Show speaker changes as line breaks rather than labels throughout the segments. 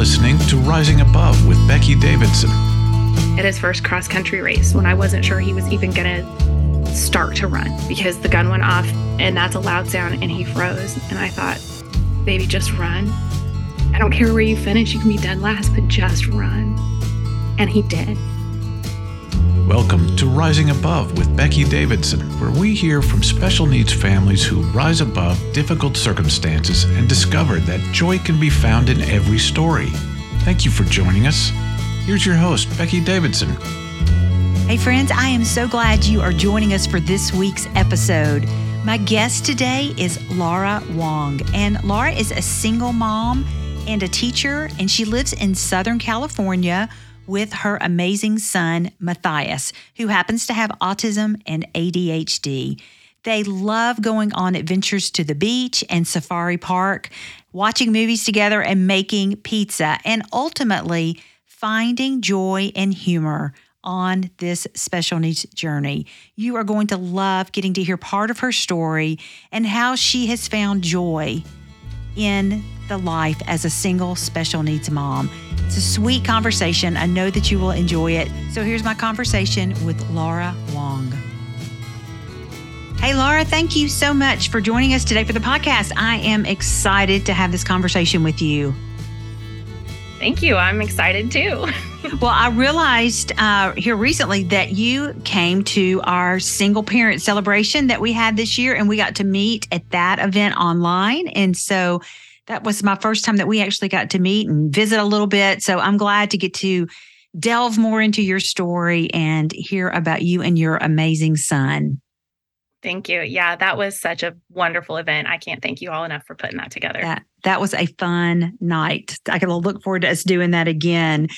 listening to Rising Above with Becky Davidson.
At his first cross country race, when I wasn't sure he was even going to start to run because the gun went off and that's a loud sound and he froze. And I thought, baby, just run. I don't care where you finish, you can be dead last, but just run. And he did.
Welcome to Rising Above with Becky Davidson, where we hear from special needs families who rise above difficult circumstances and discover that joy can be found in every story. Thank you for joining us. Here's your host, Becky Davidson.
Hey, friends, I am so glad you are joining us for this week's episode. My guest today is Laura Wong, and Laura is a single mom and a teacher, and she lives in Southern California with her amazing son, Matthias, who happens to have autism and ADHD. They love going on adventures to the beach and safari park, watching movies together, and making pizza, and ultimately finding joy and humor on this special needs journey. You are going to love getting to hear part of her story and how she has found joy in the life as a single special needs mom. It's a sweet conversation. I know that you will enjoy it. So here's my conversation with Laura Wong. Hey, Laura, thank you so much for joining us today for the podcast. I am excited to have this conversation with you.
Thank you. I'm excited too.
well, I realized uh, here recently that you came to our single parent celebration that we had this year, and we got to meet at that event online. And so that was my first time that we actually got to meet and visit a little bit. So I'm glad to get to delve more into your story and hear about you and your amazing son.
Thank you. Yeah, that was such a wonderful event. I can't thank you all enough for putting that together.
That, that was a fun night. I can look forward to us doing that again.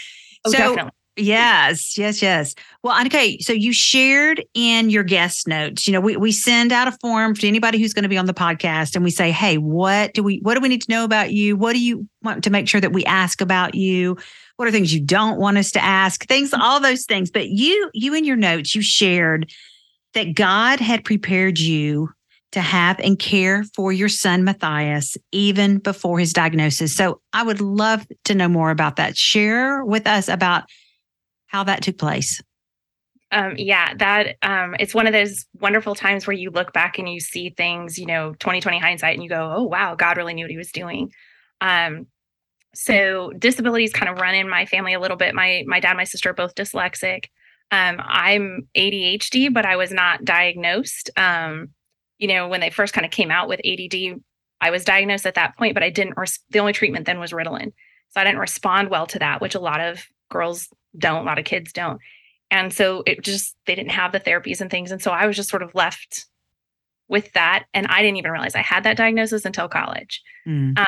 Oh, so, definitely.
Yes, yes, yes. Well, okay. So you shared in your guest notes. You know, we, we send out a form to anybody who's going to be on the podcast, and we say, "Hey, what do we what do we need to know about you? What do you want to make sure that we ask about you? What are things you don't want us to ask? Things, all those things." But you you in your notes you shared that God had prepared you to have and care for your son Matthias even before his diagnosis. So I would love to know more about that. Share with us about how that took place.
Um, yeah, that um, it's one of those wonderful times where you look back and you see things, you know, 2020 hindsight, and you go, "Oh wow, God really knew what He was doing." Um, so disabilities kind of run in my family a little bit. My my dad, my sister are both dyslexic. Um, I'm ADHD, but I was not diagnosed. Um, you know, when they first kind of came out with ADD, I was diagnosed at that point, but I didn't. Res- the only treatment then was Ritalin, so I didn't respond well to that, which a lot of girls don't, a lot of kids don't. And so it just they didn't have the therapies and things, and so I was just sort of left with that, and I didn't even realize I had that diagnosis until college. Mm. Um,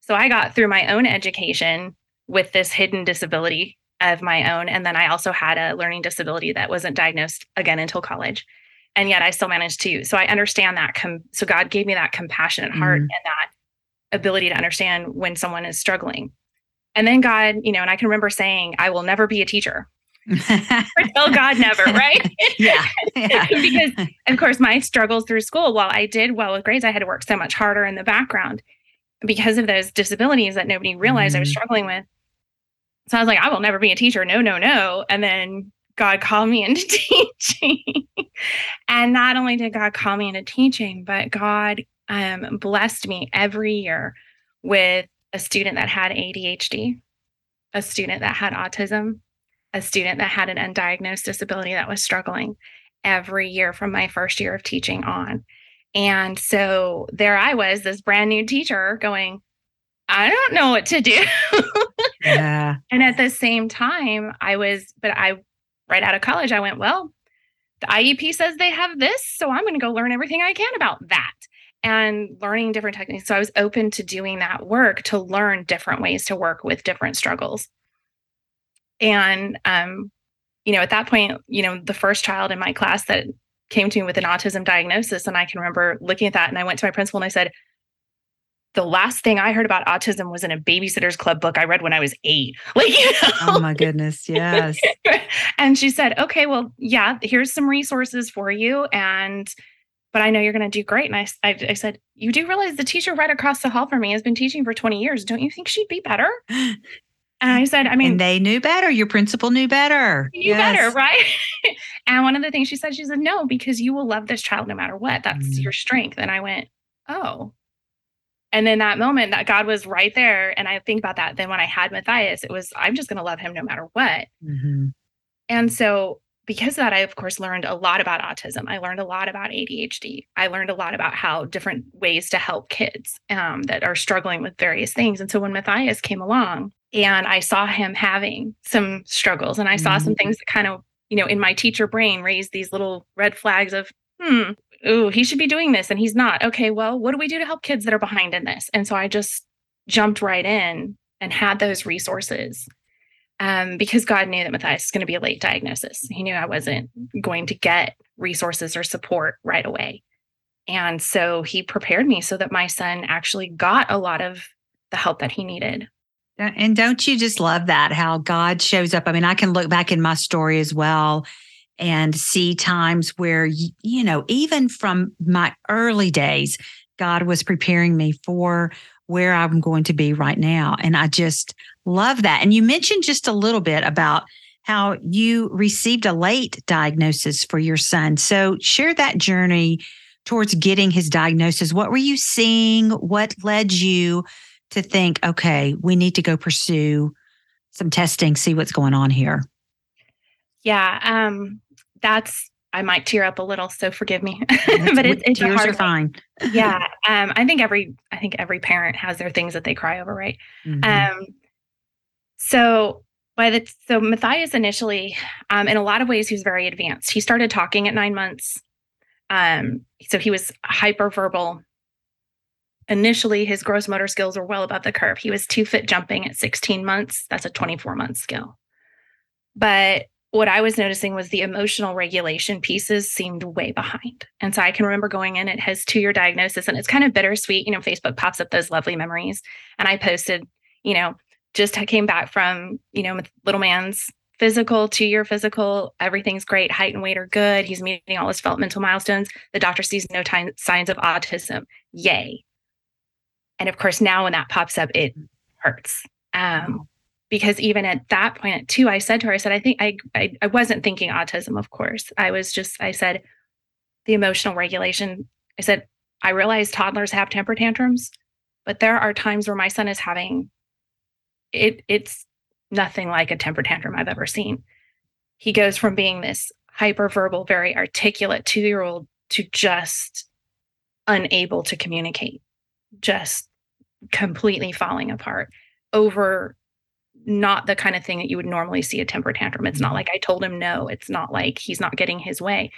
so I got through my own education with this hidden disability of my own. And then I also had a learning disability that wasn't diagnosed again until college. And yet I still managed to. So I understand that. Com- so God gave me that compassionate heart mm. and that ability to understand when someone is struggling. And then God, you know, and I can remember saying, I will never be a teacher. tell God never, right?
yeah. yeah.
because of course my struggles through school, while I did well with grades, I had to work so much harder in the background because of those disabilities that nobody realized mm. I was mm-hmm. struggling with. So I was like, I will never be a teacher. No, no, no. And then God called me into teaching. and not only did God call me into teaching, but God um, blessed me every year with a student that had ADHD, a student that had autism, a student that had an undiagnosed disability that was struggling every year from my first year of teaching on. And so there I was, this brand new teacher going, I don't know what to do.
yeah.
And at the same time, I was, but I, right out of college, I went, well, the IEP says they have this. So I'm going to go learn everything I can about that and learning different techniques. So I was open to doing that work to learn different ways to work with different struggles. And, um, you know, at that point, you know, the first child in my class that came to me with an autism diagnosis, and I can remember looking at that and I went to my principal and I said, the last thing I heard about autism was in a babysitter's club book I read when I was eight. Like, you know?
oh my goodness, yes.
and she said, okay, well, yeah, here's some resources for you. And, but I know you're going to do great. And I, I, I, said, you do realize the teacher right across the hall from me has been teaching for 20 years. Don't you think she'd be better? And I said, I mean,
and they knew better. Your principal knew better.
You yes. better, right? and one of the things she said, she said, no, because you will love this child no matter what. That's mm. your strength. And I went, oh. And then that moment that God was right there. And I think about that. Then when I had Matthias, it was, I'm just going to love him no matter what. Mm-hmm. And so because of that, I of course learned a lot about autism. I learned a lot about ADHD. I learned a lot about how different ways to help kids um, that are struggling with various things. And so when Matthias came along and I saw him having some struggles and I saw mm-hmm. some things that kind of, you know, in my teacher brain raised these little red flags of, hmm, ooh, he should be doing this and he's not. Okay, well, what do we do to help kids that are behind in this? And so I just jumped right in and had those resources um, because God knew that Matthias was going to be a late diagnosis. He knew I wasn't going to get resources or support right away. And so he prepared me so that my son actually got a lot of the help that he needed.
And don't you just love that how God shows up? I mean, I can look back in my story as well and see times where, you know, even from my early days, God was preparing me for where I'm going to be right now. And I just love that. And you mentioned just a little bit about how you received a late diagnosis for your son. So share that journey towards getting his diagnosis. What were you seeing? What led you to think, okay, we need to go pursue some testing, see what's going on here?
Yeah, um, that's I might tear up a little, so forgive me. but
it's, it's tears are fine.
yeah, um, I think every I think every parent has their things that they cry over, right? Mm-hmm. Um, so by the so Matthias initially, um, in a lot of ways, he was very advanced. He started talking at nine months. Um, so he was hyperverbal. Initially, his gross motor skills were well above the curve. He was two foot jumping at 16 months. That's a 24 month skill. But what I was noticing was the emotional regulation pieces seemed way behind. And so I can remember going in, it has two year diagnosis and it's kind of bittersweet. You know, Facebook pops up those lovely memories. And I posted, you know, just came back from, you know, little man's physical, two year physical. Everything's great. Height and weight are good. He's meeting all his developmental milestones. The doctor sees no signs of autism. Yay. And of course, now when that pops up, it hurts. Um, because even at that point too I said to her, I said, I think I, I, I wasn't thinking autism, of course. I was just, I said, the emotional regulation. I said, I realize toddlers have temper tantrums, but there are times where my son is having it, it's nothing like a temper tantrum I've ever seen. He goes from being this hyperverbal, very articulate two year old to just unable to communicate, just completely falling apart over not the kind of thing that you would normally see a temper tantrum. It's not mm-hmm. like I told him no. It's not like he's not getting his way.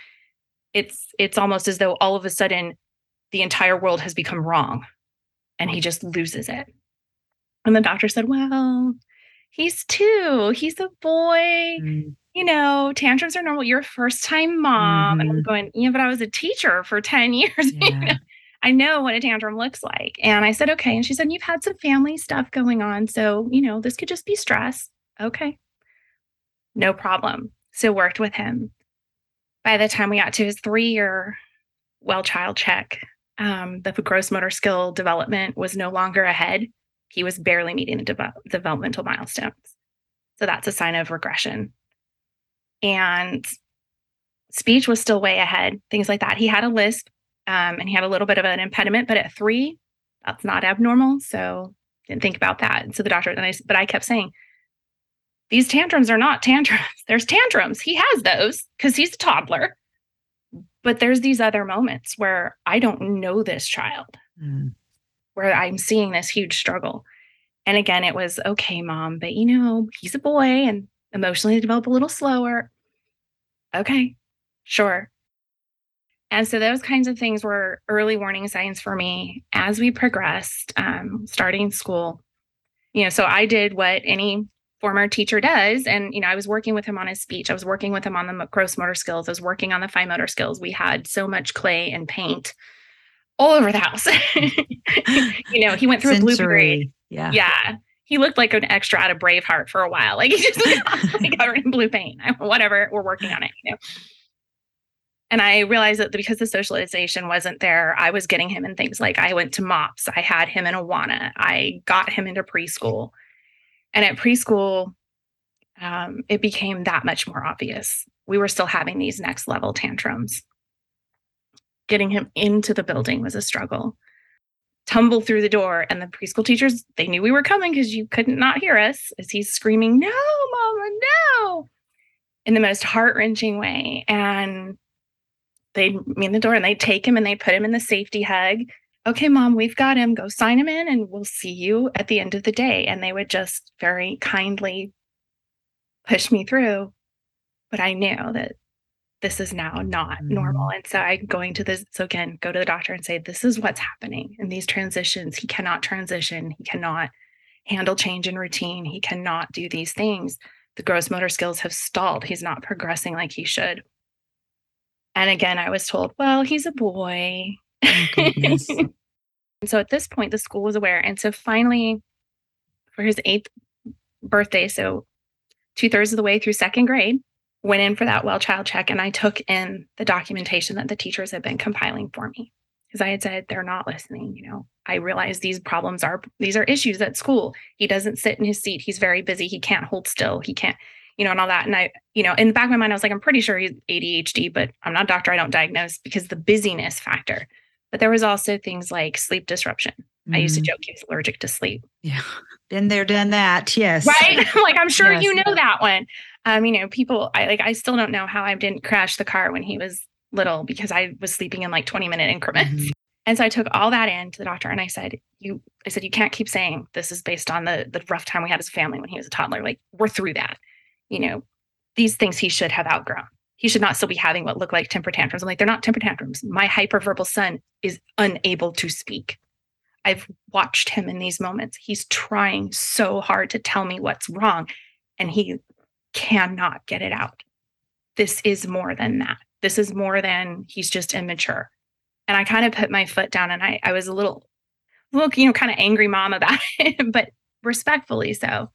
It's it's almost as though all of a sudden the entire world has become wrong and he just loses it. And the doctor said, "Well, he's two. He's a boy. Mm. You know, tantrums are normal. You're a first time mom." Mm-hmm. And I'm mm-hmm. going, "Yeah, but I was a teacher for 10 years." Yeah. I know what a tantrum looks like. And I said, okay. And she said, you've had some family stuff going on. So, you know, this could just be stress. Okay. No problem. So worked with him. By the time we got to his three year well child check, um, the gross motor skill development was no longer ahead. He was barely meeting the de- developmental milestones. So that's a sign of regression. And speech was still way ahead, things like that. He had a lisp, um, and he had a little bit of an impediment, but at three, that's not abnormal. So didn't think about that. And so the doctor, and I, but I kept saying, these tantrums are not tantrums. There's tantrums. He has those because he's a toddler. But there's these other moments where I don't know this child, mm. where I'm seeing this huge struggle. And again, it was okay, mom, but you know, he's a boy and emotionally develop a little slower. Okay, sure. And so those kinds of things were early warning signs for me as we progressed, um, starting school. You know, so I did what any former teacher does. And, you know, I was working with him on his speech. I was working with him on the gross motor skills. I was working on the fine motor skills. We had so much clay and paint all over the house. you know, he went through Sensory. a blue grade.
Yeah.
Yeah. He looked like an extra out of Braveheart for a while. Like he just like covered in blue paint. Whatever. We're working on it, you know. And I realized that because the socialization wasn't there, I was getting him in things like I went to MOPS, I had him in Awana, I got him into preschool. And at preschool, um, it became that much more obvious. We were still having these next level tantrums. Getting him into the building was a struggle. Tumble through the door, and the preschool teachers, they knew we were coming because you couldn't not hear us as he's screaming, No, mama, no, in the most heart wrenching way. And they'd meet the door and they'd take him and they'd put him in the safety hug. Okay, mom, we've got him. Go sign him in and we'll see you at the end of the day. And they would just very kindly push me through. But I knew that this is now not mm-hmm. normal. And so I'm going to this. So again, go to the doctor and say, this is what's happening in these transitions. He cannot transition. He cannot handle change in routine. He cannot do these things. The gross motor skills have stalled. He's not progressing like he should. And again, I was told, well, he's a boy. Oh, and so at this point, the school was aware. And so finally, for his eighth birthday, so two thirds of the way through second grade, went in for that well child check. And I took in the documentation that the teachers had been compiling for me because I had said, they're not listening. You know, I realize these problems are, these are issues at school. He doesn't sit in his seat. He's very busy. He can't hold still. He can't, you know, and all that. And I, you know, in the back of my mind, I was like, I'm pretty sure he's ADHD, but I'm not a doctor. I don't diagnose because the busyness factor. But there was also things like sleep disruption. Mm. I used to mm-hmm. joke he was allergic to sleep.
Yeah. Been there, done that. Yes.
Right. like, I'm sure yes. you know that one. Um, you know, people, I like, I still don't know how I didn't crash the car when he was little because I was sleeping in like 20 minute increments. Mm-hmm. And so I took all that in to the doctor and I said, you, I said, you can't keep saying this is based on the, the rough time we had as a family when he was a toddler. Like, we're through that you know, these things he should have outgrown. He should not still be having what look like temper tantrums. I'm like, they're not temper tantrums. My hyperverbal son is unable to speak. I've watched him in these moments. He's trying so hard to tell me what's wrong, and he cannot get it out. This is more than that. This is more than he's just immature. And I kind of put my foot down and I, I was a little, look, you know, kind of angry mom about it, but respectfully so.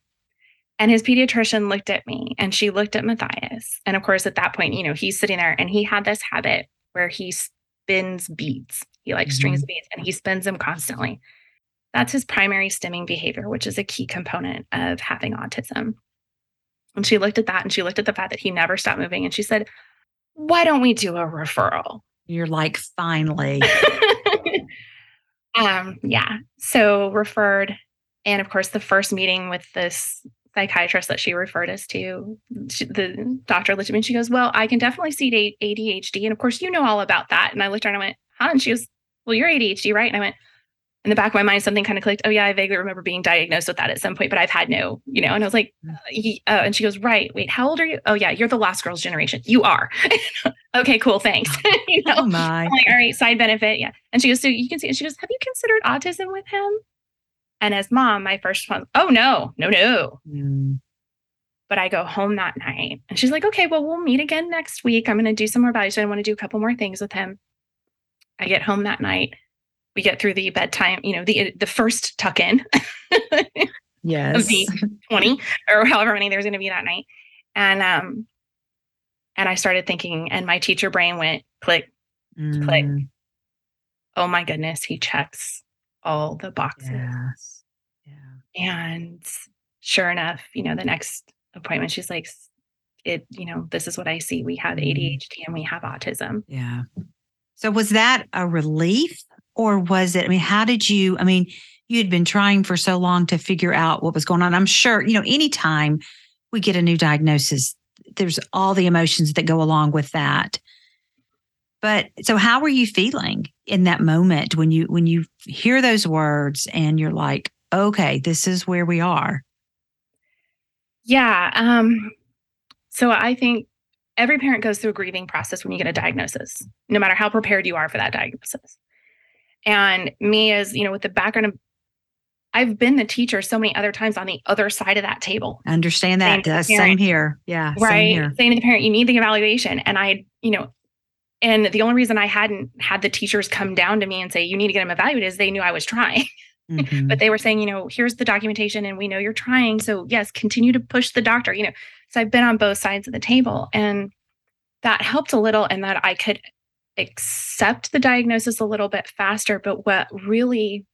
And his pediatrician looked at me and she looked at Matthias. And of course, at that point, you know, he's sitting there and he had this habit where he spins beads. He like mm-hmm. strings beads and he spins them constantly. That's his primary stimming behavior, which is a key component of having autism. And she looked at that and she looked at the fact that he never stopped moving and she said, Why don't we do a referral?
You're like, finally.
um, yeah. So referred. And of course, the first meeting with this psychiatrist that she referred us to, she, the doctor looked at me and she goes, Well, I can definitely see ADHD. And of course, you know all about that. And I looked at her and I went, Huh? And she goes, Well, you're ADHD, right? And I went, in the back of my mind, something kind of clicked. Oh, yeah, I vaguely remember being diagnosed with that at some point, but I've had no, you know. And I was like, uh, he, uh, and she goes, Right. Wait, how old are you? Oh, yeah, you're the last girl's generation. You are. okay, cool. Thanks. you know, oh my. I'm like, all right, side benefit. Yeah. And she goes, So you can see, and she goes, Have you considered autism with him? And as mom, my first one, oh no, no, no. Mm. But I go home that night and she's like, okay, well, we'll meet again next week. I'm going to do some more values. I want to do a couple more things with him. I get home that night. We get through the bedtime, you know, the the first tuck in.
yes.
Of the 20 or however many there's going to be that night. And um and I started thinking and my teacher brain went click mm. click. Oh my goodness, he checks all the boxes. Yes. And sure enough, you know, the next appointment, she's like, it, you know, this is what I see. We have mm-hmm. ADHD and we have autism.
Yeah. So was that a relief or was it, I mean, how did you, I mean, you had been trying for so long to figure out what was going on. I'm sure, you know, anytime we get a new diagnosis, there's all the emotions that go along with that. But so how were you feeling in that moment when you when you hear those words and you're like, okay, this is where we are?
Yeah. Um, so I think every parent goes through a grieving process when you get a diagnosis, no matter how prepared you are for that diagnosis. And me as, you know, with the background of I've been the teacher so many other times on the other side of that table.
Understand that. Same, same here. Yeah.
Right. Same here. Saying to the parent, you need the evaluation. And I, you know, and the only reason I hadn't had the teachers come down to me and say, you need to get them evaluated is they knew I was trying. Mm-hmm. but they were saying, you know, here's the documentation and we know you're trying. So, yes, continue to push the doctor, you know. So I've been on both sides of the table and that helped a little and that I could accept the diagnosis a little bit faster. But what really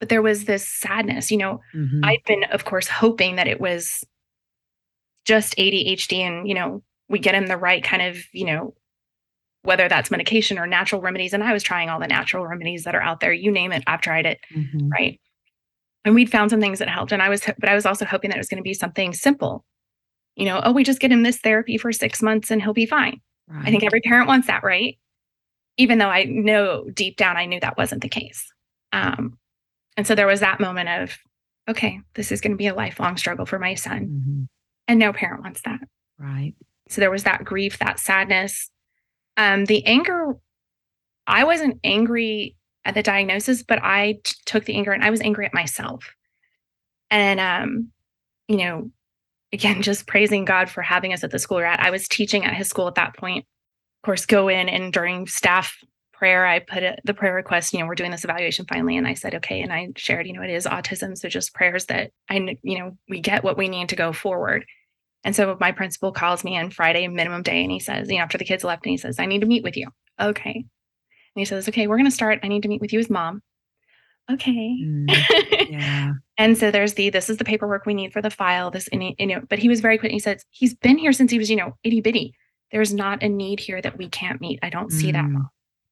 but there was this sadness. You know,
Mhm.
I'd been, of course, hoping that it was just ADHD and, you know, we get him the right kind of, you know, whether that's medication or natural remedies. And I was trying all the natural remedies that are out there. You name it, I've tried it.
Mhm.
Right. And we'd found some things that helped. And I was, but I was also hoping that it was going to be something simple. You know, oh, we just get him this therapy for six months and he'll be fine. I think every parent wants that, right? Even though I know deep down I knew that wasn't the case. Um, and so there was that moment of, okay, this is going to be a lifelong struggle for my son.
Mhm.
And no parent wants that.
Right.
So there was that grief, that sadness. Um, the anger, I wasn't angry at the diagnosis, but I t- took the anger and I was angry at myself. And, um, you know, again, just praising God for having us at the school we're at. I was teaching at his school at that point. Of course, go in and during staff prayer, I put it, the prayer request, you know, we're doing this evaluation finally. And I said, okay. And I shared, you know, it is autism. So just prayers that I, you know, we get what we need to go forward. And so my principal calls me on Friday, minimum day, and he says, you know, after the kids left, and he says, I need to meet with you. Okay. And he says, okay, we're going to start. I need to meet with you as mom. Okay.
Mm. Yeah.
and so there's the, this is the paperwork we need for the file. This, and he- you know, but he was very quick. He says, he's been here since he was, you know, itty bitty. There's not a need here that we can't meet. I don't see that.
Mm.
Mom.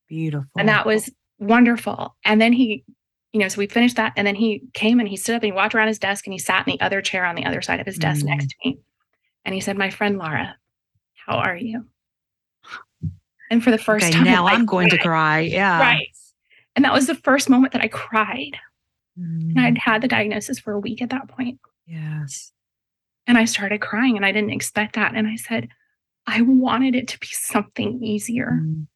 Beautiful.
And that was wonderful. And then he, you know, so we finished that. And then he came and he stood up and he walked around his desk and he sat in the other chair on the other side of his desk
Mm.
next to me. And he said, My friend Laura, how are you? And for the first
okay.
time,
Now I'm going to cry. Yeah.
Right. And that was the first moment that I cried.
Mm.
And I'd had the diagnosis for a week at that point.
Yes.
And I started crying and I didn't expect that. And I said, I wanted it to be something easier.
Mm.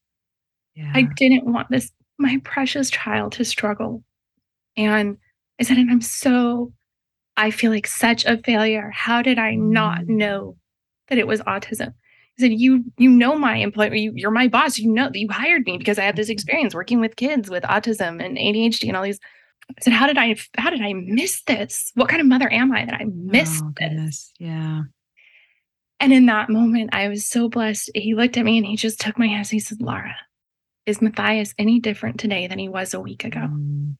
Yeah.
I didn't want this, my precious child, to struggle. And I said, and I'm so, I feel like such a failure. How did I not
Mm.
know that it was autism? I said, you, you know my employer, you, you're my boss. You know that you hired me because I have this experience working with kids with autism and ADHD and all these. I said, how did I, how did I miss this? What kind of mother am I that I missed
oh,
this?
goodness. Yeah.
And in that moment, I was so blessed. He looked at me and he just took my hands and he said, Laura, is Matthias any different today than he was a week ago?
Mm.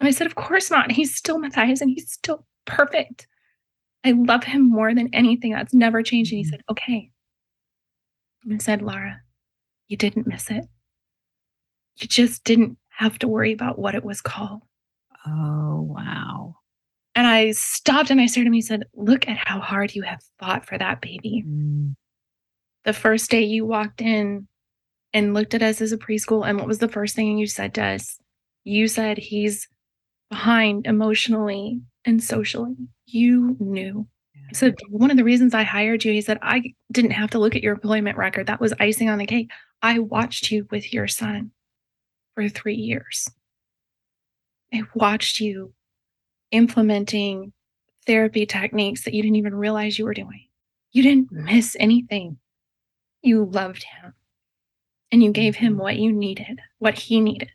And I said, Of course not. He's still Matthias and he's still perfect. I love him more than anything. That's never changed. And he
Mhm.
said, Okay. And I said, Laura, you didn't miss it. You just didn't have to worry about what it was called.
Oh, wow.
And I stopped and I stared at him. He said, Look at how hard you have fought for that baby.
Mm.
the first day you walked in and looked at us as a preschool and what was the first thing you said to us you said he's behind emotionally and socially. You knew. I said one of the reasons i hired you he said i didn't have to look at your employment record. That was icing on the cake. I watched you with your son for three years. I watched you implementing therapy techniques that you didn't even realize you were doing. You didn't miss anything. You loved him. And you gave him
Mhm.
what you needed, what he needed.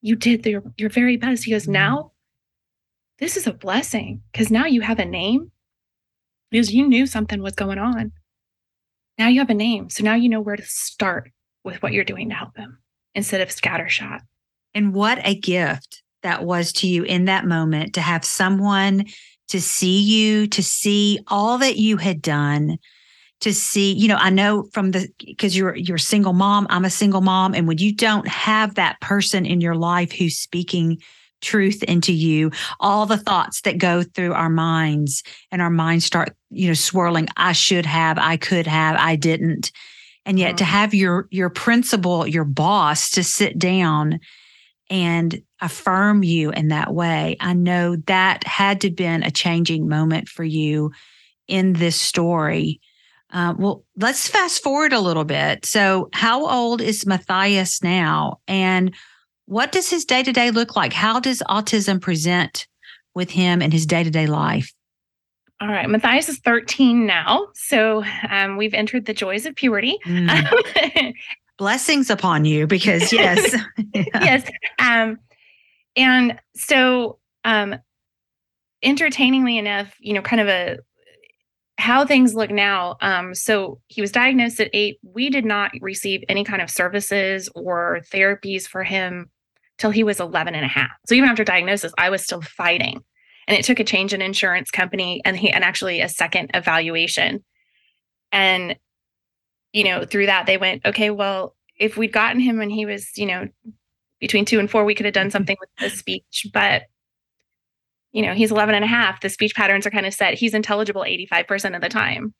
You did your, your very best. He goes,
Mhm.
Now, this is a blessing because now you have a name because you knew something was going on. Now you have a name. So now you know where to start with what you're doing to help him instead of scattershot.
And what a gift that was to you in that moment to have someone to see you, to see all that you had done, to see, you know, I know from the because you're you're a single mom, I'm a single mom, and when you don't have that person in your life who's speaking truth into you, all the thoughts that go through our minds and our minds start, you know, swirling, I should have, I could have, I didn't. And yet to
Mhm.
have your your principal, your boss to sit down and affirm you in that way. I know that had to been a changing moment for you in this story. Uh, well, let's fast forward a little bit. So, how old is Matthias now, and what does his day to day look like? How does autism present with him in his day to day life?
All right. Matthias is 13 now. So um, we've entered the joys of puberty.
Mm, blessings upon you, because yes, Yeah.
yes. Um, and so, um, entertainingly enough, you know, kind of a how things look now. Um, so he was diagnosed at eight. We did not receive any kind of services or therapies for him till he was 11 and a half. So even after diagnosis, I was still fighting. And it took a change in insurance company and he and actually a second evaluation. And you know, through that they went, okay, well, if we'd gotten him when he was, you know, between 2 and 4, we could have done mm-hmm. something with the speech, but you know, he's 11 and a half. The speech patterns are kind of set. He's intelligible 85% of the time.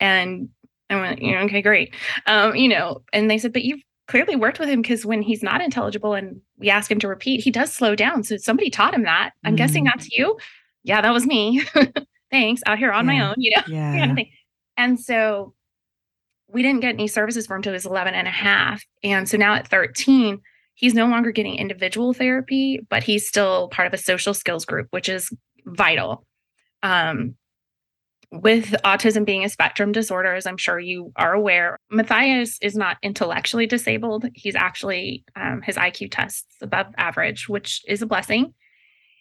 And I went, you know, okay, great. Um, you know, and they said, but you've clearly worked with him because when he's not intelligible and we ask him to repeat, he does slow down. So somebody taught him that. I'm mm. guessing that's you. Yeah, that was me. Thanks. Out here on yeah. my own, you know.
Yeah. kind of
and so we didn't get any services for him until he was 11 and a half. And so now at 13, he's no longer getting individual therapy, but he's still part of a social skills group, which is vital. Um, with autism being a spectrum disorder, as I'm sure you are aware, Matthias is not intellectually disabled. He's actually, um, his IQ tests above average, which is a blessing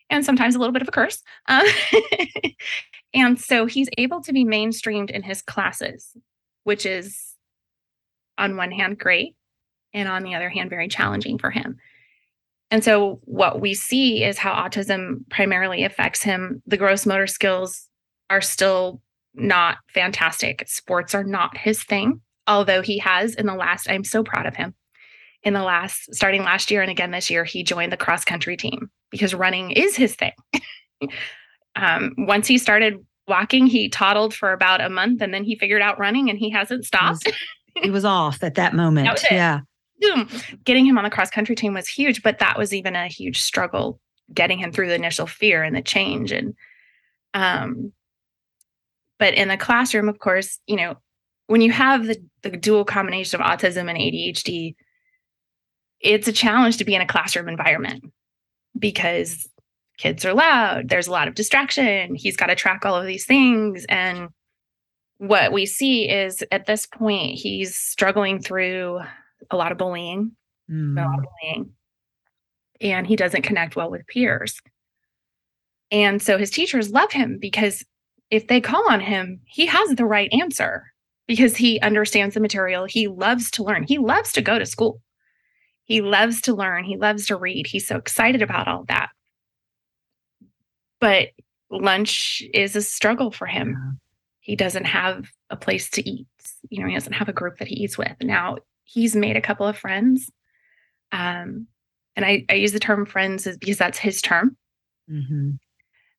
and sometimes a little bit of a curse. Um, and so he's able to be mainstreamed in his classes, which is on one hand great, and on the other hand, very challenging for him. And so, what we see is how autism primarily affects him. The gross motor skills are still not fantastic. Sports are not his thing, although he has in the last, I'm so proud of him. In the last, starting last year and again this year, he joined the cross country team because running is his thing. um, once he started walking, he toddled for about a month and then he figured out running and he hasn't stopped.
He was, he was off at that moment. That yeah.
Getting him on the cross country team was huge, but that was even a huge struggle getting him through the initial fear and the change. And um, but in the classroom, of course, you know, when you have the, the dual combination of autism and ADHD, it's a challenge to be in a classroom environment because kids are loud, there's a lot of distraction, he's got to track all of these things. And what we see is at this point, he's struggling through a lot of bullying, mm. a lot of mm. bullying, and he doesn't connect well with peers. And so his teachers love him because if they call on him, he has the right answer because he understands the material. He loves to learn. He loves to go to school. He loves to learn. He loves to read. He's so excited about all that. But lunch is a struggle for him. He doesn't have a place to eat. You know, he doesn't have a group that he eats with. Now, he's made a couple of friends. Um, and I, I use the term friends because that's his term. Mm-hmm.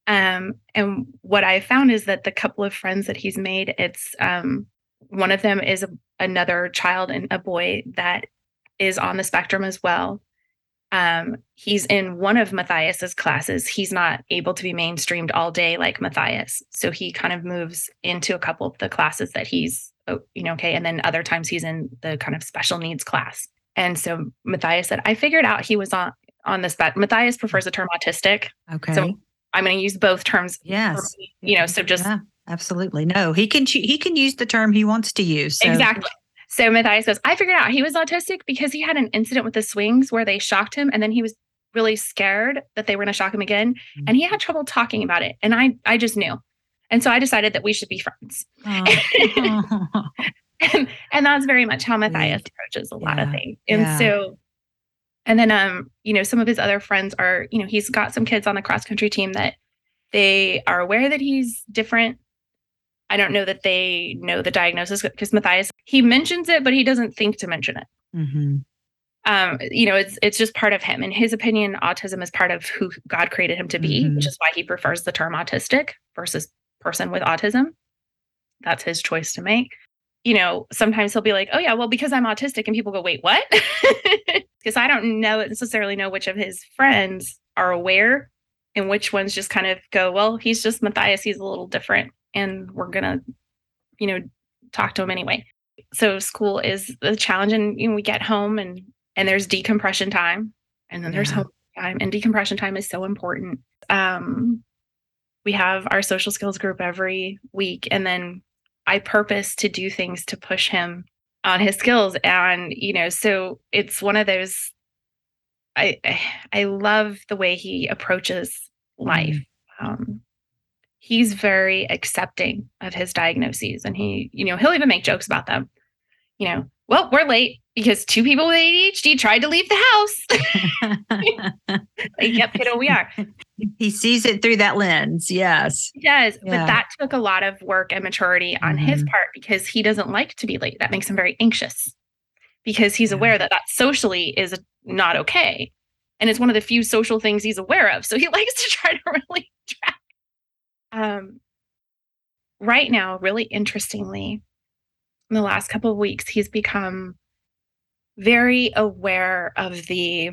Um, and what I found is that the couple of friends that he's made, it's um, one of them is a, another child and a boy that is on the spectrum as well. Um, he's in one of Matthias's classes. He's not able to be mainstreamed all day like Matthias, so he kind of moves into a couple of the classes that he's, oh, you know, okay. And then other times he's in the kind of special needs class. And so Matthias said, I figured out he was on on the spec. Matthias prefers the term autistic.
Okay.
So I'm going to use both terms.
Yes.
Me, you know, so just
yeah, absolutely no. He can he can use the term he wants to use.
So. Exactly. So Matthias says, I figured out he was autistic because he had an incident with the swings where they shocked him, and then he was really scared that they were going to shock him again, mm-hmm. and he had trouble talking about it. And I I just knew, and so I decided that we should be friends. Oh. and, and that's very much how Matthias approaches a lot yeah. of things. And yeah. so and then um, you know, some of his other friends are, you know, he's got some kids on the cross country team that they are aware that he's different. I don't know that they know the diagnosis because Matthias he mentions it, but he doesn't think to mention it. Mm-hmm. Um, you know, it's it's just part of him. In his opinion, autism is part of who God created him to be, mm-hmm. which is why he prefers the term autistic versus person with autism. That's his choice to make you know, sometimes he'll be like, oh, yeah, well, because I'm autistic. And people go, wait, what? Because I don't know necessarily know which of his friends are aware and which ones just kind of go, well, he's just Matthias. He's a little different. And we're going to, you know, talk to him anyway. So school is the challenge. And you know, we get home and and there's decompression time and then there's home time. And decompression time is so important. Um, we have our social skills group every week. And then I purpose to do things to push him on his skills. And, you know, so it's one of those I I love the way he approaches life. Mm-hmm. Um, he's very accepting of his diagnoses and he, you know, he'll even make jokes about them. You know, well, we're late. Because two people with ADHD tried to leave the house. like, yep, kiddo, we are.
he sees it through that lens. Yes.
He does.
Yeah.
But that took a lot of work and maturity on his
Mhm.
part because he doesn't like to be late. That makes him very anxious because he's
Yeah.
aware that that socially is not okay. And it's one of the few social things he's aware of. So he likes to try to really track. Um, right now, really interestingly, in the last couple of weeks, he's become very aware of the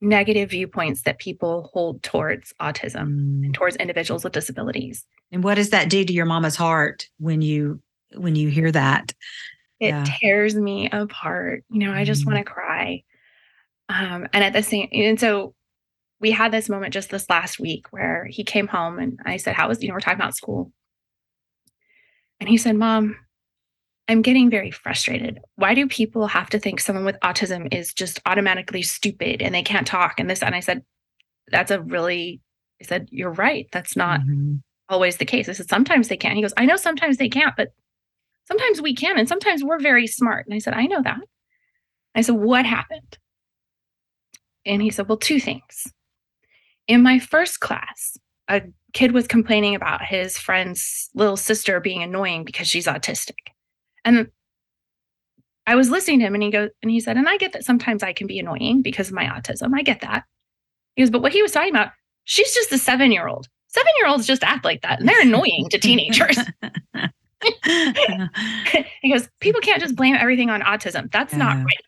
negative viewpoints that people hold towards autism
Mm.
and towards individuals with disabilities.
And what does that do to your mama's heart when you when you hear that?
It
Yeah.
tears me apart. You know, I just
Mm.
want to cry. Um, and at the same, and so we had this moment just this last week where he came home and I said, How was, you know, we're talking about school. And he said, Mom, I'm getting very frustrated. Why do people have to think someone with autism is just automatically stupid and they can't talk and this? And I said, That's a really, I said, You're right. That's not
Mhm.
always the case. I said, sometimes they can't. He goes, I know sometimes they can't, but sometimes we can. And sometimes we're very smart. And I said, I know that. I said, what happened? And he said, well, two things. In my first class, a kid was complaining about his friend's little sister being annoying because she's autistic. And I was listening to him and he goes, and he said, and I get that sometimes I can be annoying because of my autism. I get that. He goes, but what he was talking about, she's just a seven year old. Seven year olds just act like that and they're annoying to teenagers. he goes, people can't just blame everything on autism. That's not right.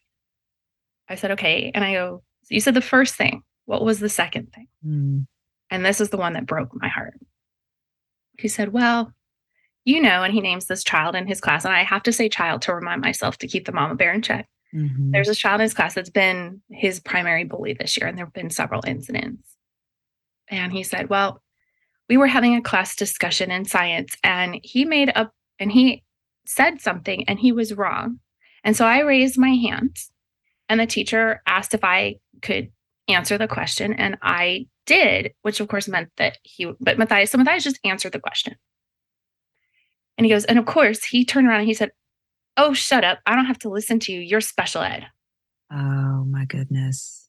I said, okay. And I go, so you said the first thing. What was the second thing?
Mm.
And this is the one that broke my heart. He said, well, you know, and he names this child in his class. And I have to say child to remind myself to keep the mama bear in check.
Mhm.
There's a child in his class that's been his primary bully this year, and there have been several incidents. And he said, Well, we were having a class discussion in science, and he made up and he said something, and he was wrong. And so I raised my hand, and the teacher asked if I could answer the question, and I did, which of course meant that he, but Matthias, so Matthias just answered the question. And he goes, and of course, he turned around and he said, Oh, shut up. I don't have to listen to you. You're special ed.
Oh my goodness.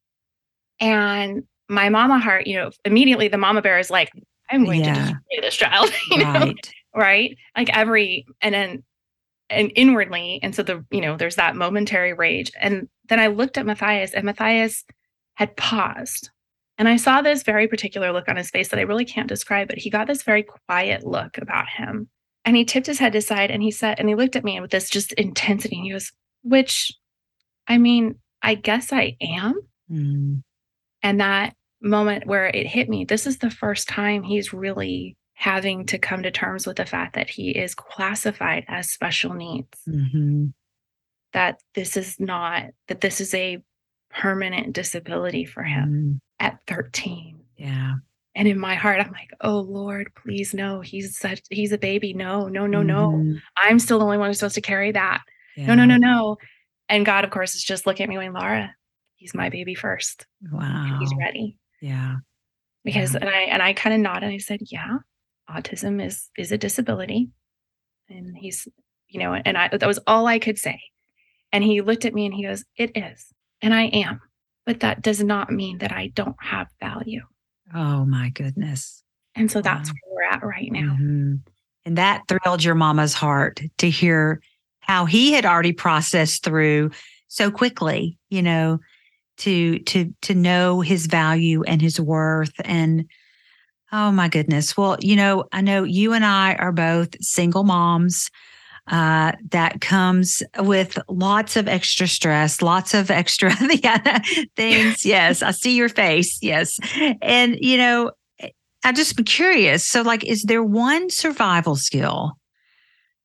And my mama heart, you know, immediately the mama bear is like, I'm going
Yeah.
to destroy this child, you know,
Right.
right? Like every, and then, and inwardly. And so the, you know, there's that momentary rage. And then I looked at Matthias and Matthias had paused. And I saw this very particular look on his face that I really can't describe, but he got this very quiet look about him. And he tipped his head aside and he said, and he looked at me with this just intensity. And he goes, which, I mean, I guess I am.
Mm.
And that moment where it hit me, this is the first time he's really having to come to terms with the fact that he is classified as special needs,
Mhm.
that this is not, that this is a permanent disability for him
Mm.
at 13.
Yeah.
And in my heart, I'm like, oh Lord, please no, he's such, he's a baby. No, no, no, no.
Mhm.
I'm still the only one who's supposed to carry that.
Yeah.
No, no, no, no. And God, of course, is just looking at me going, Laura, he's my baby first.
Wow.
He's ready.
Yeah.
because
Yeah.
and I and I kind of nodded and I said, "Yeah, autism is is a disability." And he's, you know, and I that was all I could say. And he looked at me and he goes, "It is." And I am. But that does not mean that I don't have value.
Oh my goodness.
And so that's
Wow.
where we're at right now.
Mhm. And that thrilled your mama's heart to hear how he had already processed through so quickly, you know, to to to know his value and his worth and oh my goodness. Well, you know, I know you and I are both single moms. Uh, that comes with lots of extra stress, lots of extra things. Yes, I see your face. Yes. And, you know, I just be curious. So, like, is there one survival skill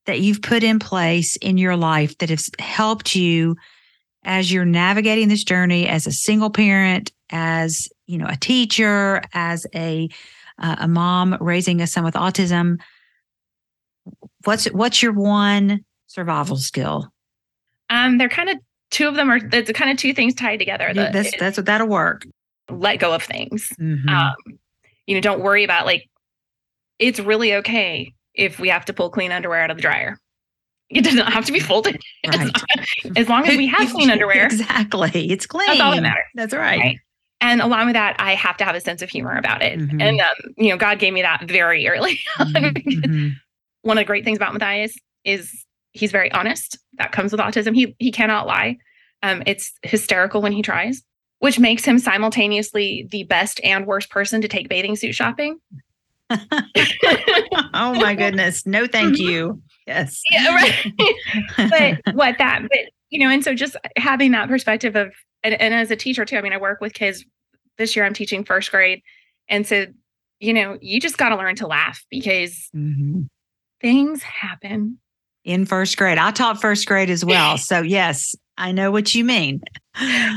that you've put in place in your life that has helped you as you're navigating this journey as a single parent, as you know, a teacher, as a uh, a mom raising a son with autism? What's what's your one survival skill?
Um, they're kind of two of them are it's kind of two things tied together. The,
that's that's what that'll work.
let go of things.
Mhm.
um, you know, don't worry about like it's really okay if we have to pull clean underwear out of the dryer. It does not have to be folded.
Right.
as long as we have clean underwear.
Exactly. It's clean.
That's all that matters.
That's right.
Right. And along with that, I have to have a sense of humor about it.
Mhm.
And, um, you know, God gave me that very early. on. One of the great things about Matthias is he's very honest. That comes with autism. He he cannot lie. Um, it's hysterical when he tries, which makes him simultaneously the best and worst person to take bathing suit shopping.
oh my goodness. No, thank
Mhm.
you. Yes.
Yeah, right. but what that but you know and so just having that perspective of and, and as a teacher too i mean i work with kids this year i'm teaching first grade and so you know you just got to learn to laugh because
Mhm.
Things happen
In first grade. I taught first grade as well. So, yes, I know what you mean.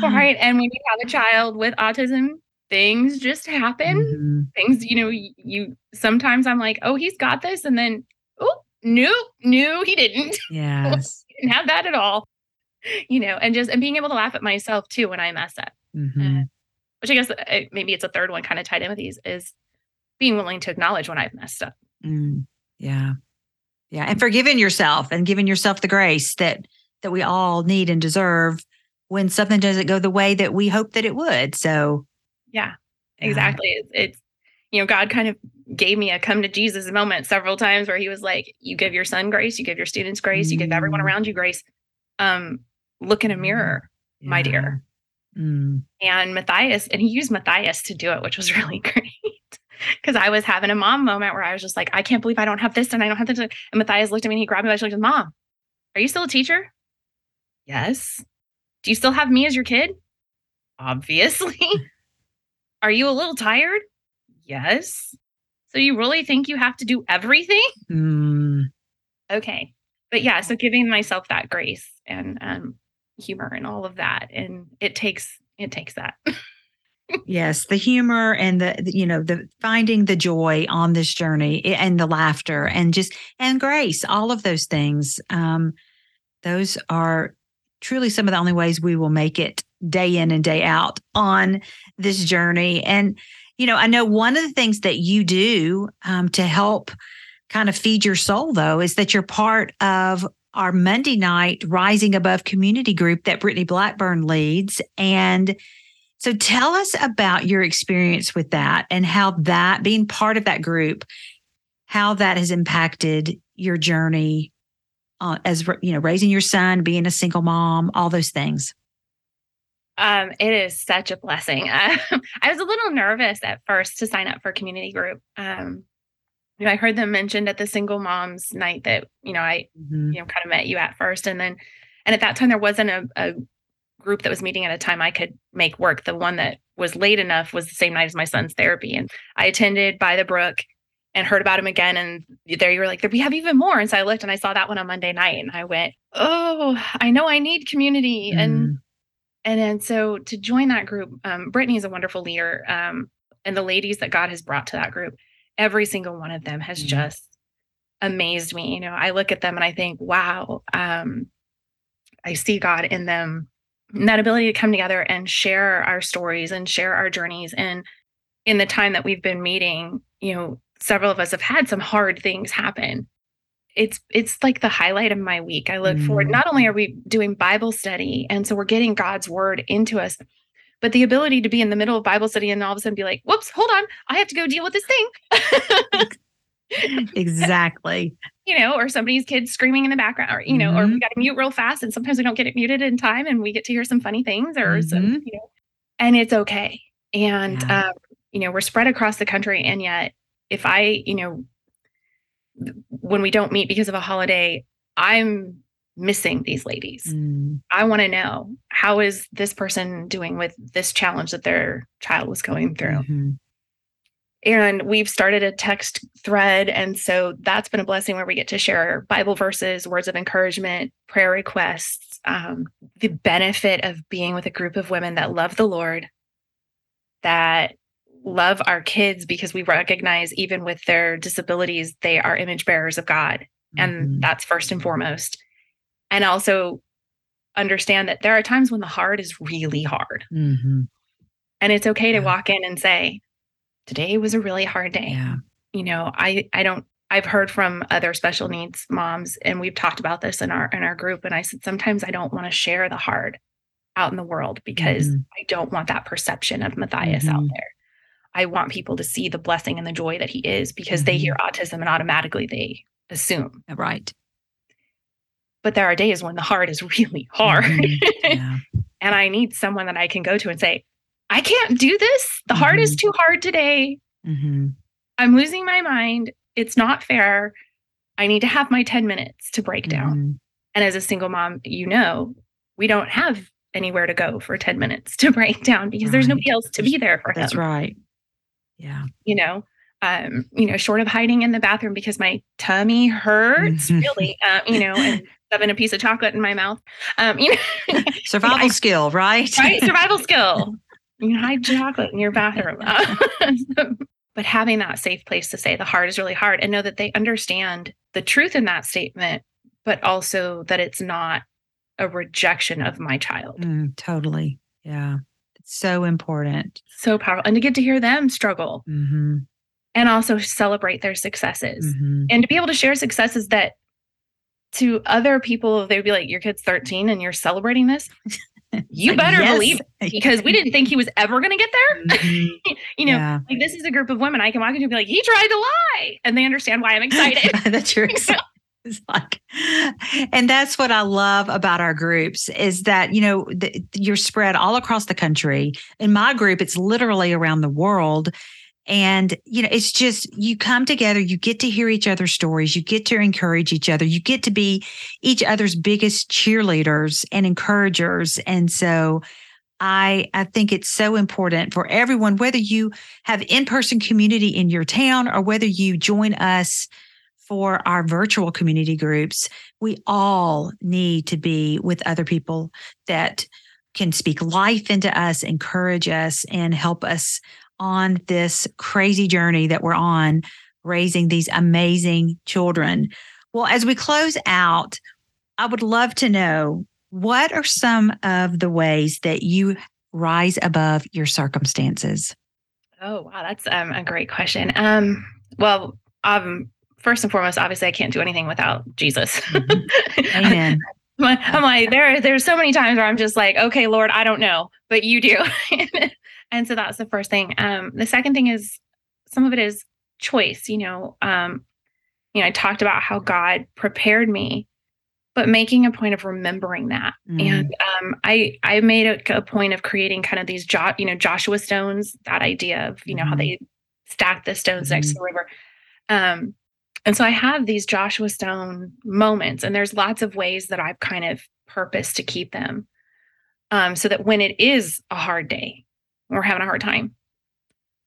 right and when you have a child with autism things just happen
Mhm.
things you know you, sometimes i'm like oh he's got this and then oh no no he didn't
Yes.
he didn't have that at all you know and just and being able to laugh at myself too when i mess up
Mhm.
which I guess uh, maybe it's a third one kind of tied in with these is being willing to acknowledge when I've messed up.
Mm, yeah. Yeah. And forgiving yourself and giving yourself the grace that that we all need and deserve when something doesn't go the way that we hope that it would. So
Yeah,
Yeah.
exactly. It's, it's you know God kind of gave me a come to Jesus moment several times where He was like, "You give your son grace, you give your students grace, you give everyone
Mm.
around you grace. Um, look in a mirror." My dear.
Mm,
And Matthias, and he used Matthias to do it, which was really great. Because I was having a mom moment where I was just like, I can't believe I don't have this and I don't have this. And Matthias looked at me and he grabbed me by the shoulder and Mom, are you still a teacher? Yes. Do you still have me as your kid? Obviously. are you a little tired? Yes. So you really think you have to do everything?
mm,
Okay. But yeah, so giving myself that grace and um, humor and all of that. And it takes, it takes that.
yes, the humor and the, you know, the finding the joy on this journey and the laughter and just and grace, all of those things. Um, those are truly some of the only ways we will make it day in and day out on this journey. And, you know, I know one of the things that you do um, to help kind of feed your soul, though, is that you're part of our Monday night Rising Above community group that Brittany Blackburn leads. And so tell us about your experience with that and how that, being part of that group, how that has impacted your journey uh, as, you know, raising your son, being a single mom, all those things.
Um, it is such a blessing. I was a little nervous at first to sign up for a community group. Um, you know, I heard them mentioned at the single moms night that you know I
Mhm.
you know kind of met you at first, and then and at that time there wasn't a, a group that was meeting at a time I could make work. The one that was late enough was the same night as my son's therapy, and I attended by the brook and heard about him again. And there you were like, we have even more. And so I looked and I saw that one on Monday night, and I went, oh, I know I need community and
Mm,
and then so to join that group, um, Brittany is a wonderful leader. Um, and the ladies that God has brought to that group, every single one of them has
Mhm.
just amazed me. You know, I look at them and I think, wow, um, I see God in them. That ability to come together and share our stories and share our journeys. And in the time that we've been meeting, you know, several of us have had some hard things happen. It's it's like the highlight of my week. I look forward.
Mm.
Not only are we doing Bible study, and so we're getting God's word into us, but the ability to be in the middle of Bible study and all of a sudden be like, "Whoops, hold on, I have to go deal with this thing."
exactly.
you know, or somebody's kid screaming in the background, or you know, or
Mhm.
we got to mute real fast, and sometimes we don't get it muted in time, and we get to hear some funny things, or some,
Mhm.
you know, and it's okay. And
Yeah.
um, you know, we're spread across the country, and yet, if I, you know, when we don't meet because of a holiday, I'm missing these ladies.
Mm,
I want to know how is this person doing with this challenge that their child was going through
mhm.
And we've started a text thread and so that's been a blessing where we get to share bible verses words of encouragement prayer requests um, the benefit of being with a group of women that love the lord that love our kids because we recognize even with their disabilities they are image bearers of god and
Mhm.
that's first and foremost and also understand that there are times when the hard is really hard
Mhm.
and it's okay to
Yeah.
walk in and say today was a really hard day
Yeah.
you know i i don't I've heard from other special needs moms, and we've talked about this in our in our group. And I said sometimes I don't want to share the hard out in the world because
Mhm.
I don't want that perception of Matthias out
Mhm.
there. I want people to see the blessing and the joy that he is because they
Mhm.
hear autism and automatically they assume.
Right.
But there are days when the hard is really hard.
Mhm. Yeah.
and I need someone that I can go to and say, I can't do this. The heart is
Mhm.
too hard today.
hmm
I'm losing my mind. It's not fair. I need to have my 10 minutes to break down.
Mhm.
And as a single mom, you know, we don't have anywhere to go for 10 minutes to break down because there's nobody else to be there for
That's
him.
right. Yeah.
You know, um, you know, short of hiding in the bathroom because my tummy hurts
Mhm.
really, uh, you know, and a piece of chocolate in my mouth. Um, you know,
Survival skill, right?
right? Survival skill. You can hide chocolate in your bathroom. but having that safe place to say the heart is really hard and know that they understand the truth in that statement, but also that it's not a rejection of my child.
Mm, totally. Yeah. It's so important.
So powerful. And to get to hear them struggle
hmm
and also celebrate their successes
hmm
and to be able to share successes that to other people, they'd be like, Your kid's 13 and you're celebrating this. You better
yes.
believe it because we didn't think he was ever going to get there.
Mhm.
you know,
Yeah.
like this is a group of women I can walk into and be like, he tried to lie. And they understand why I'm excited.
that you're excited. It's like, and that's what I love about our groups is that you know the, you're spread all across the country. In my group, it's literally around the world, and you know it's just you come together. You get to hear each other's stories. You get to encourage each other. You get to be each other's biggest cheerleaders and encouragers. And so, I I think it's so important for everyone, whether you have in person community in your town or whether you join us for our virtual community groups, we all need to be with other people that can speak life into us, encourage us, and help us on this crazy journey that we're on, raising these amazing children. Well, as we close out, I would love to know what are some of the ways that you rise above your circumstances?
Oh, wow. That's um, a great question. Um, well, um, first and foremost, obviously, I can't do anything without Jesus.
Mhm. Amen.
I'm like, there, there's so many times where I'm just like, okay, Lord, I don't know, but you do. and so that's the first thing. Um, the second thing is some of it is choice, you know. Um, you know, I talked about how God prepared me, but making a point of remembering that.
Mm.
And um, I I made a, a point of creating kind of these jo- you know, Joshua stones, that idea of, you know, how
Mhm.
they stack the stones next
Mhm.
to the river. Um, and so I have these Joshua Stone moments, and there's lots of ways that I've kind of purposed to keep them. Um, so that when it is a hard day, when we're having a hard time,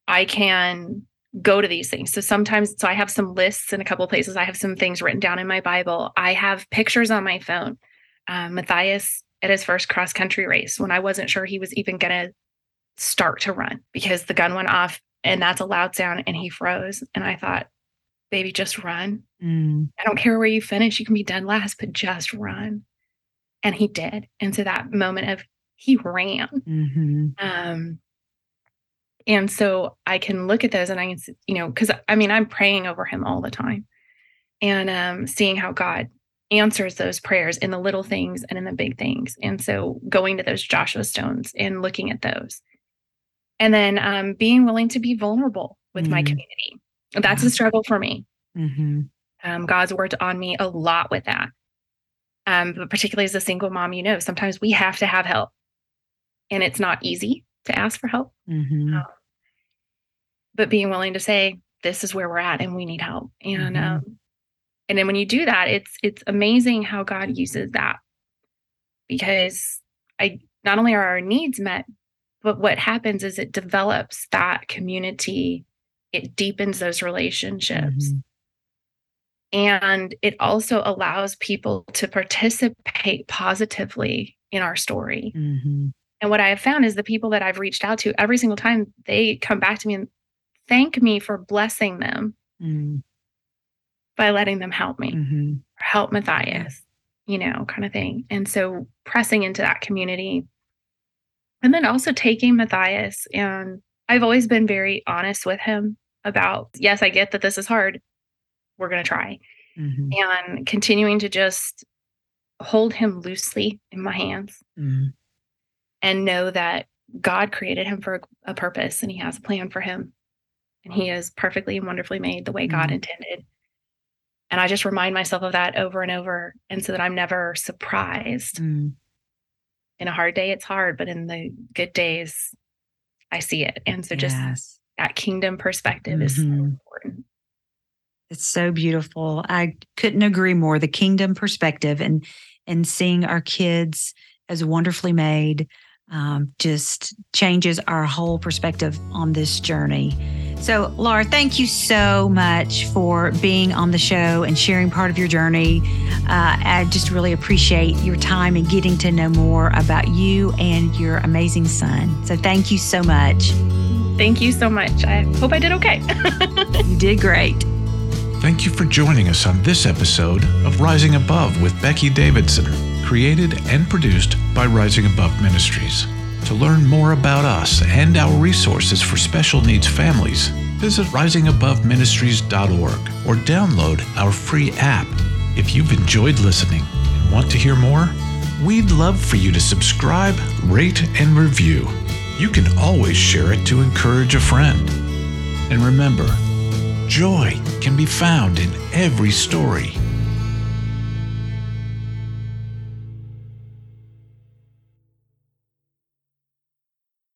I can go to these things. So sometimes, so I have some lists in a couple of places. I have some things written down in my Bible. I have pictures on my phone. Um, Matthias at his first cross country race, when I wasn't sure he was even going to start to run because the gun went off and that's a loud sound and he froze. And I thought, baby, just run.
Mm.
I don't care where you finish. You can be dead last, but just run. And he did. And so that moment of he ran.
hmm
Um, and so I can look at those and I can, you know, because I mean, I'm praying over him all the time and um, seeing how God answers those prayers in the little things and in the big things. And so going to those Joshua stones and looking at those. And then um, being willing to be vulnerable with my
Mm.
community. That's a struggle for me.
hmm
Um, God's worked on me a lot with that. Um, but particularly as a single mom, you know, sometimes we have to have help. And it's not easy to ask for help,
hmm
but being willing to say, this is where we're at and we need help. And
Mhm.
um, and then when you do that, it's it's amazing how God uses that. Because I not only are our needs met, but what happens is it develops that community, it deepens those relationships.
Mhm.
And it also allows people to participate positively in our story.
hmm
And what I have found is the people that I've reached out to every single time they come back to me and thank me for blessing them
mm
by letting them help me
hmm
or help Matthias, you know, kind of thing. And so pressing into that community. And then also taking Matthias. And I've always been very honest with him about, yes, I get that this is hard, we're going to try. Mm-hmm. And continuing to just hold him loosely in my hands mm-hmm. And know that God created him for a purpose and he has a plan for him. And he is perfectly and wonderfully made the way God mm-hmm. intended. And I just remind myself of that over and over. And so that I'm never surprised. Mm. In a hard day, it's hard, but in the good days, I see it. And so just yes. that kingdom perspective mm-hmm. is so mm-hmm. important.
It's so beautiful. I couldn't agree more. The kingdom perspective and and seeing our kids as wonderfully made um, just changes our whole perspective on this journey. So, Laura, thank you so much for being on the show and sharing part of your journey. Uh, I just really appreciate your time and getting to know more about you and your amazing son. So, thank you so much.
Thank you so much. I hope I did okay.
you did great.
Thank you for joining us on this episode of Rising Above with Becky Davidson, created and produced by Rising Above Ministries. To learn more about us and our resources for special needs families, visit risingaboveministries.org or download our free app. If you've enjoyed listening and want to hear more, we'd love for you to subscribe, rate, and review. You can always share it to encourage a friend. And remember, Joy can be found in every story.